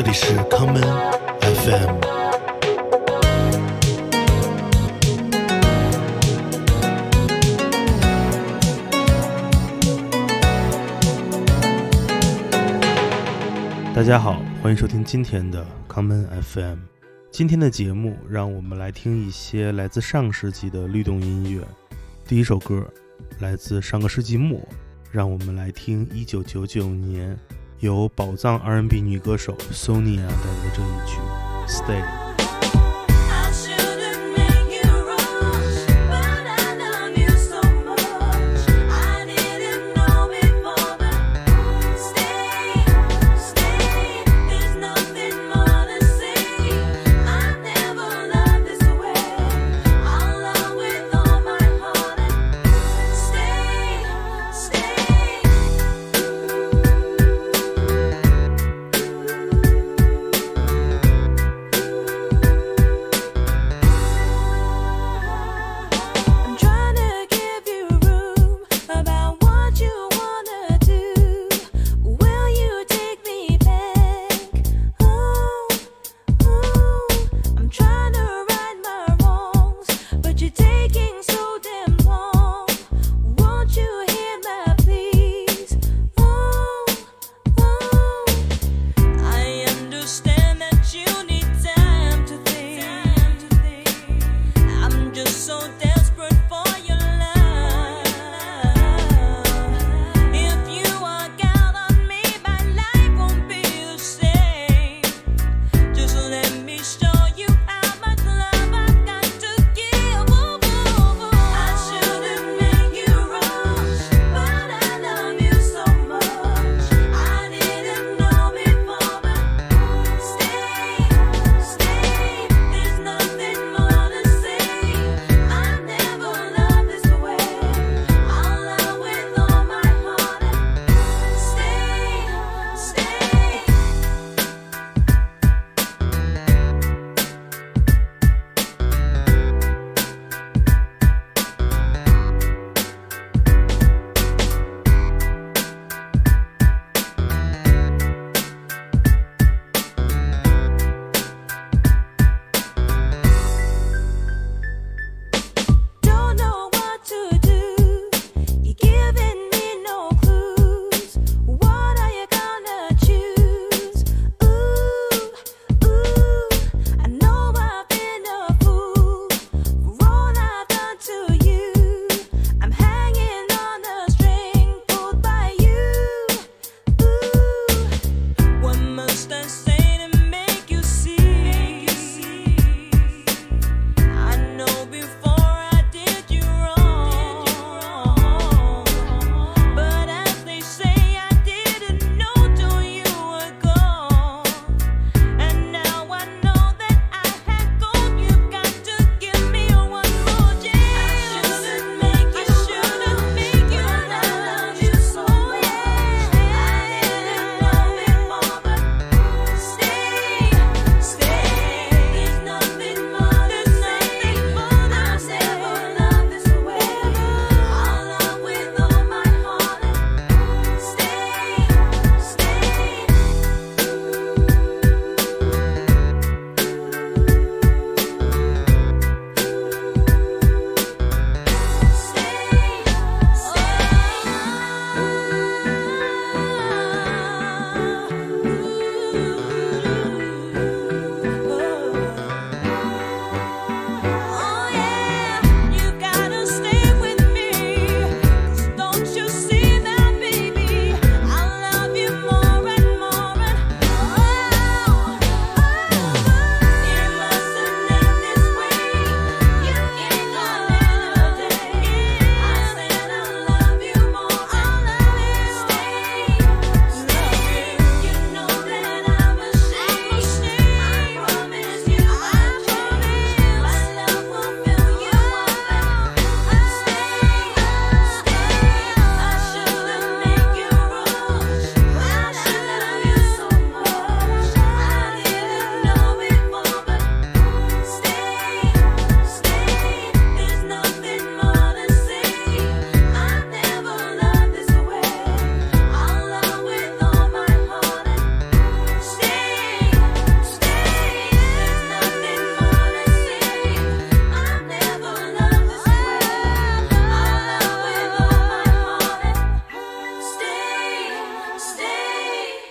这里是康门 FM。大家好，欢迎收听今天的康门 FM。今天的节目，让我们来听一些来自上世纪的律动音乐。第一首歌来自上个世纪末，让我们来听一九九九年由宝藏 R&B 女歌手 Sonia 带来的这一曲《Stay》。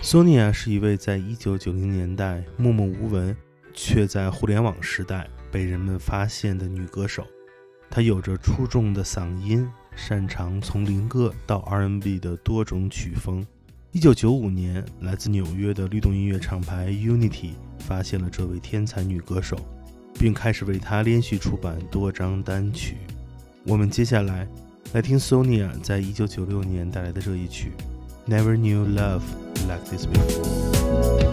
Sonia 是一位在1990年代默默无闻，却在互联网时代被人们发现的女歌手。她有着出众的嗓音，擅长从灵歌到 RNB 的多种曲风。1995年来自纽约的律动音乐厂牌 Unity 发现了这位天才女歌手，并开始为她连续出版多张单曲。我们接下来来听 Sonia 在1996年带来的这一曲。Never knew love like this before.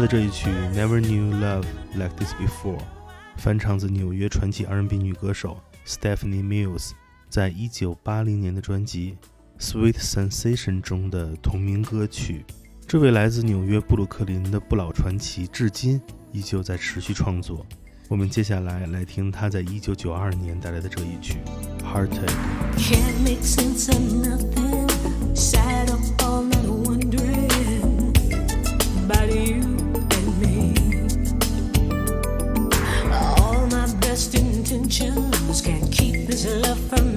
的这一曲《Never Knew Love Like This Before》，翻唱自纽约传奇 R&B 女歌手 Stephanie Mills 在1980年的专辑《Sweet Sensation》中的同名歌曲。这位来自纽约布鲁克林的不老传奇，至今依旧在持续创作。我们接下来来听他在1992年带来的这一曲《Heartache》。Can't keep this love from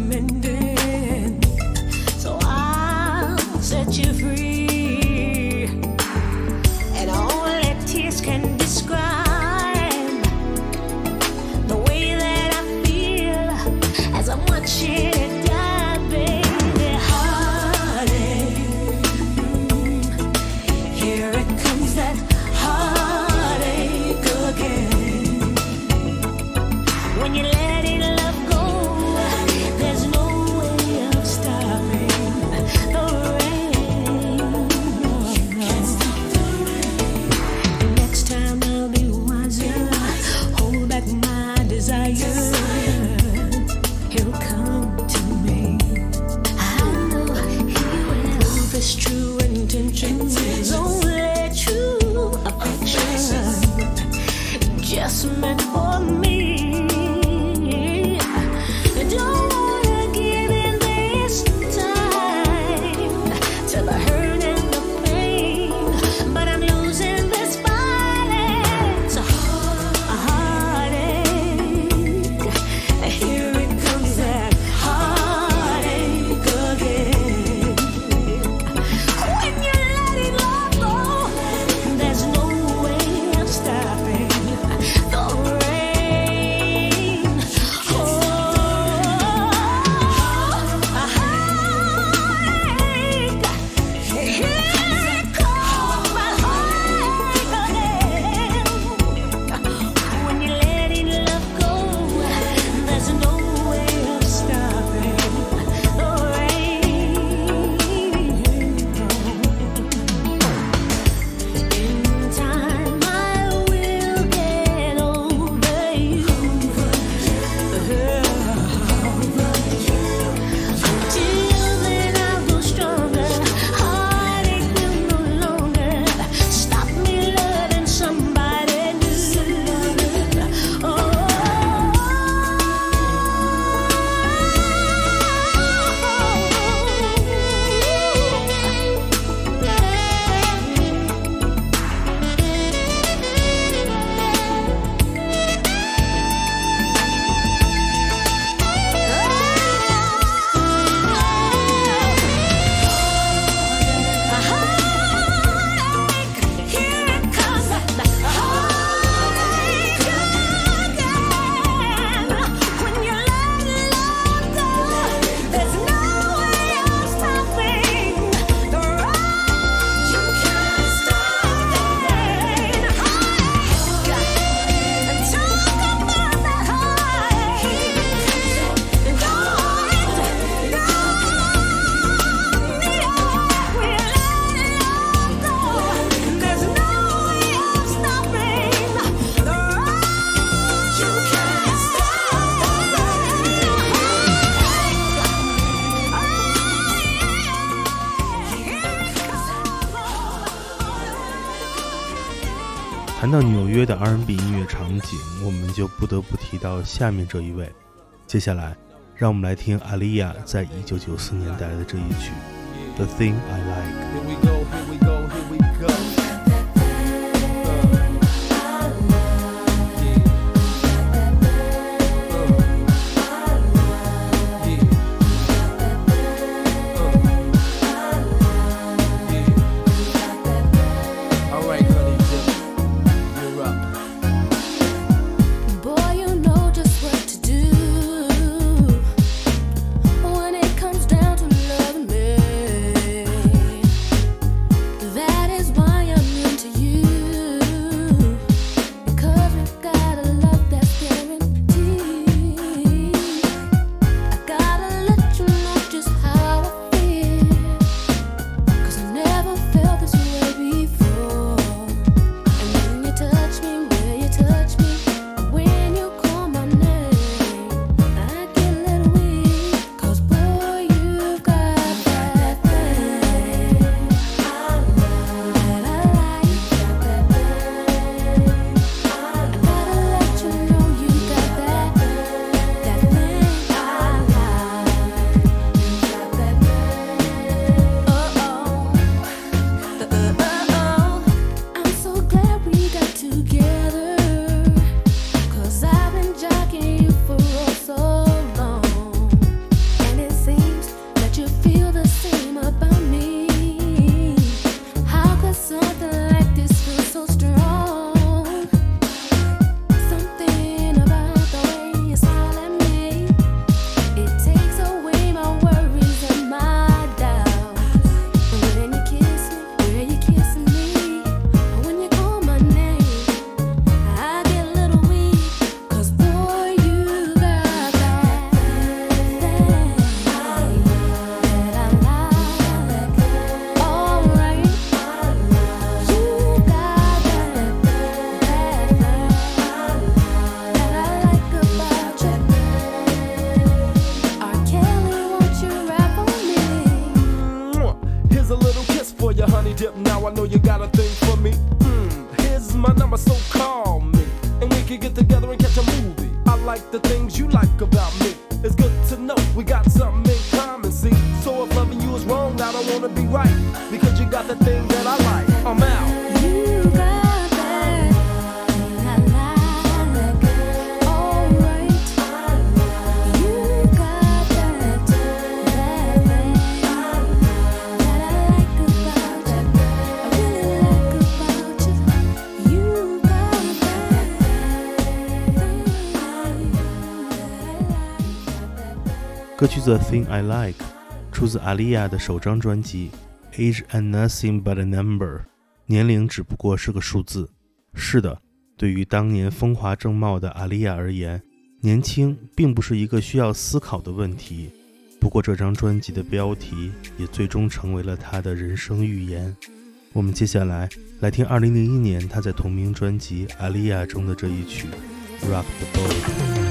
到纽约的 R&B 音乐场景，我们就不得不提到下面这一位。接下来，让我们来听阿丽亚在一九九四年代的这一曲《The Thing I Like》。歌曲《The Thing I Like》出自阿利亚的首张专辑《Age and Nothing But a Number》，年龄只不过是个数字。是的，对于当年风华正茂的阿利亚而言，年轻并不是一个需要思考的问题。不过，这张专辑的标题也最终成为了他的人生预言。我们接下来来听2001年他在同名专辑《阿利亚》中的这一曲《Rock the Boat》。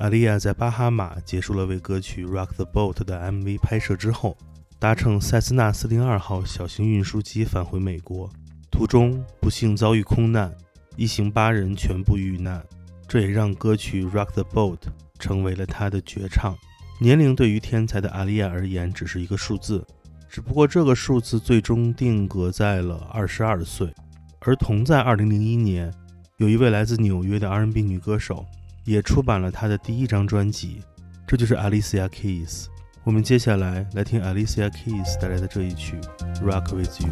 阿丽亚在巴哈马结束了为歌曲《Rock the Boat》的 MV 拍摄之后，搭乘塞斯纳402号小型运输机返回美国，途中不幸遭遇空难，一行八人全部遇难。这也让歌曲《Rock the Boat》成为了他的绝唱。年龄对于天才的阿丽亚而言只是一个数字，只不过这个数字最终定格在了二十二岁。而同在二零零一年，有一位来自纽约的 R&B 女歌手也出版了他的第一张专辑，这就是 Alicia Keys。我们接下来来听 Alicia Keys 带来的这一曲《Rock with You》。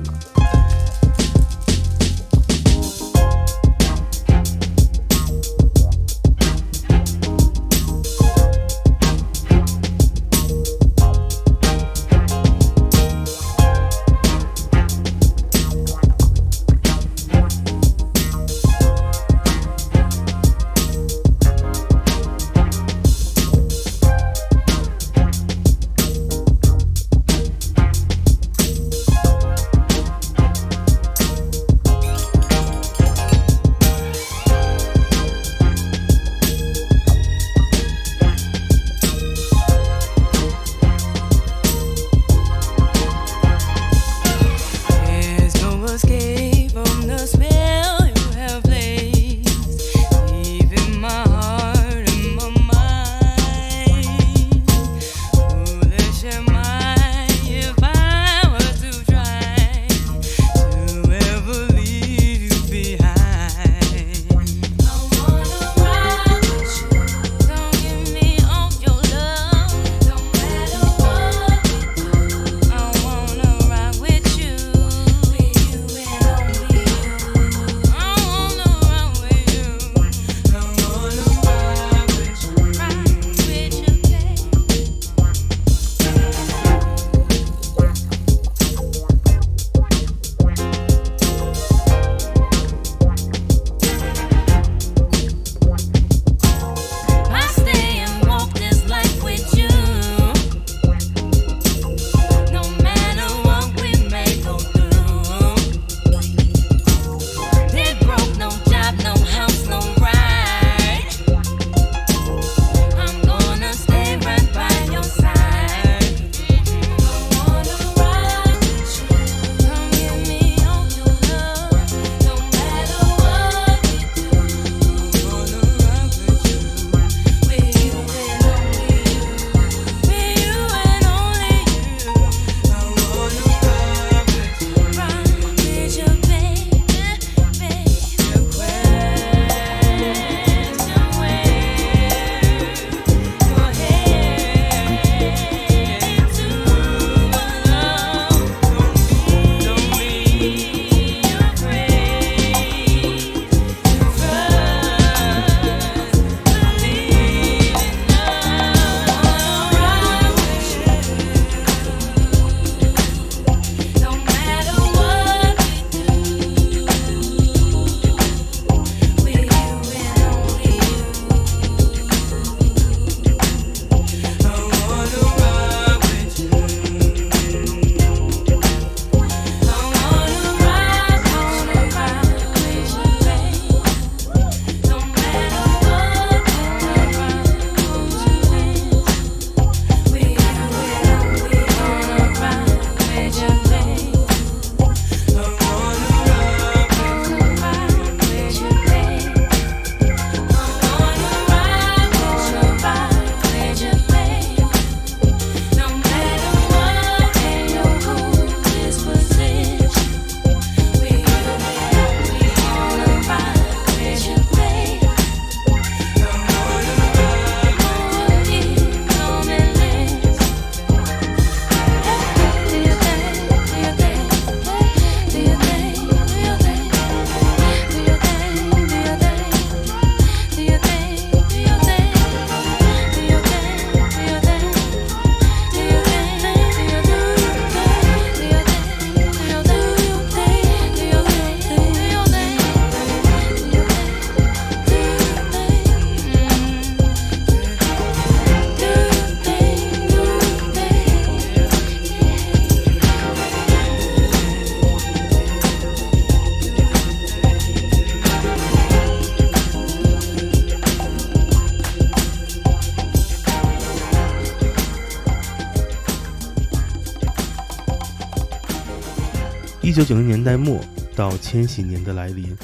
九九零年代末到千禧年的来临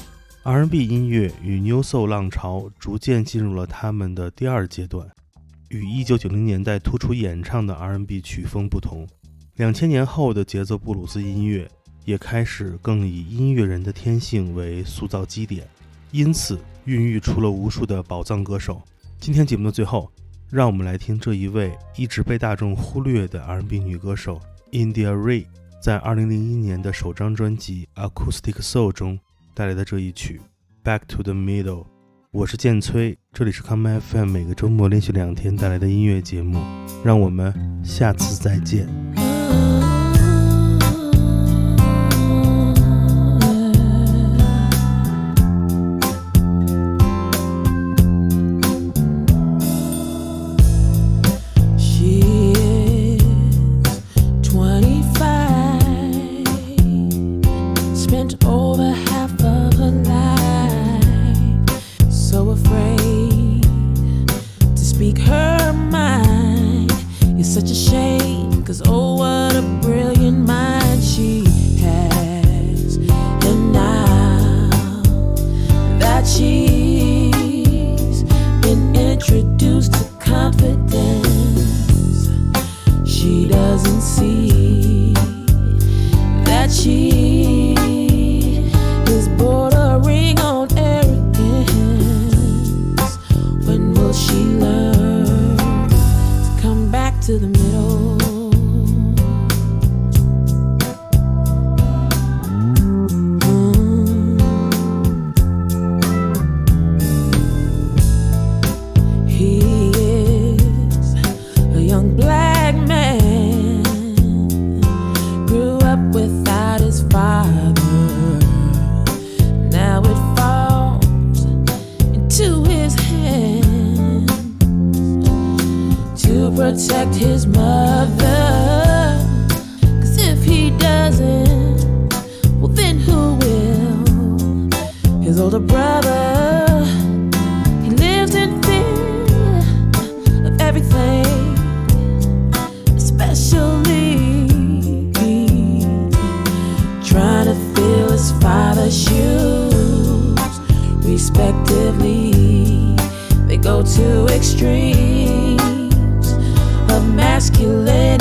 ，R&B 音乐与 New Soul 浪潮逐渐进入了他们的第二阶段。与一九九零年代突出演唱的 R&B 曲风不同，两千年后的节奏布鲁斯音乐也开始更以音乐人的天性为塑造基点，因此孕育出了无数的宝藏歌手。今天节目的最后，让我们来听这一位一直被大众忽略的 R&B 女歌手 India Ray 在2001年的首张专辑《Acoustic Soul》中带来的这一曲《Back to the Middle》。我是建崔，这里是 Come FM，每个周末连续两天带来的音乐节目，让我们下次再见。Respectively. They go to extremes of masculine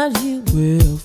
sometimes you will